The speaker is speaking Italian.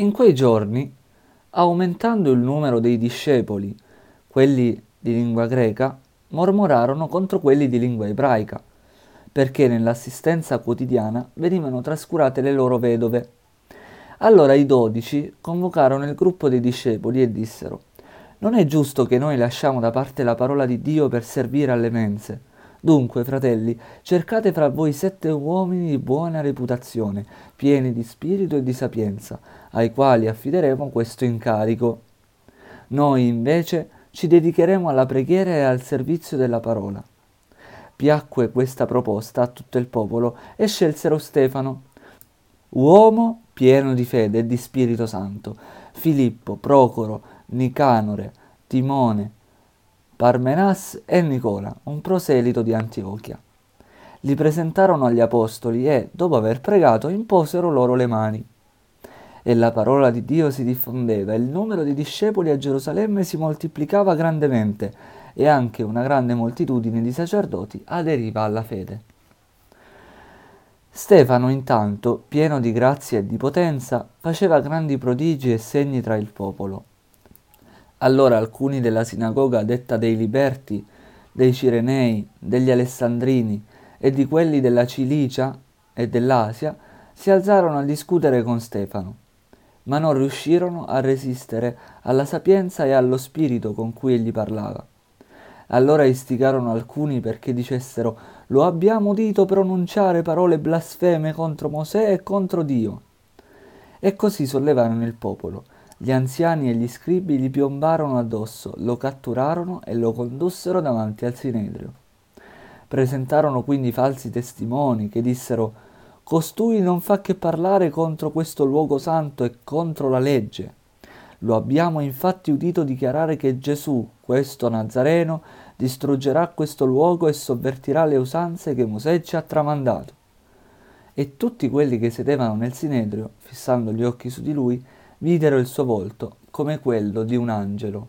In quei giorni, aumentando il numero dei discepoli, quelli di lingua greca, mormorarono contro quelli di lingua ebraica, perché nell'assistenza quotidiana venivano trascurate le loro vedove. Allora i dodici convocarono il gruppo dei discepoli e dissero, non è giusto che noi lasciamo da parte la parola di Dio per servire alle mense. Dunque, fratelli, cercate fra voi sette uomini di buona reputazione, pieni di spirito e di sapienza, ai quali affideremo questo incarico. Noi, invece, ci dedicheremo alla preghiera e al servizio della parola. Piacque questa proposta a tutto il popolo e scelsero Stefano, uomo pieno di fede e di Spirito Santo, Filippo, Procoro, Nicanore, Timone, Parmenas e Nicola, un proselito di Antiochia. Li presentarono agli apostoli e, dopo aver pregato, imposero loro le mani. E la parola di Dio si diffondeva, e il numero di discepoli a Gerusalemme si moltiplicava grandemente, e anche una grande moltitudine di sacerdoti aderiva alla fede. Stefano intanto, pieno di grazia e di potenza, faceva grandi prodigi e segni tra il popolo. Allora alcuni della sinagoga detta dei Liberti, dei Cirenei, degli Alessandrini e di quelli della Cilicia e dell'Asia si alzarono a discutere con Stefano, ma non riuscirono a resistere alla sapienza e allo spirito con cui egli parlava. Allora istigarono alcuni perché dicessero lo abbiamo udito pronunciare parole blasfeme contro Mosè e contro Dio. E così sollevarono il popolo gli anziani e gli scribi gli piombarono addosso, lo catturarono e lo condussero davanti al Sinedrio. Presentarono quindi falsi testimoni che dissero Costui non fa che parlare contro questo luogo santo e contro la legge. Lo abbiamo infatti udito dichiarare che Gesù, questo Nazareno, distruggerà questo luogo e sovvertirà le usanze che Mosè ci ha tramandato. E tutti quelli che sedevano nel Sinedrio, fissando gli occhi su di lui, videro il suo volto come quello di un angelo.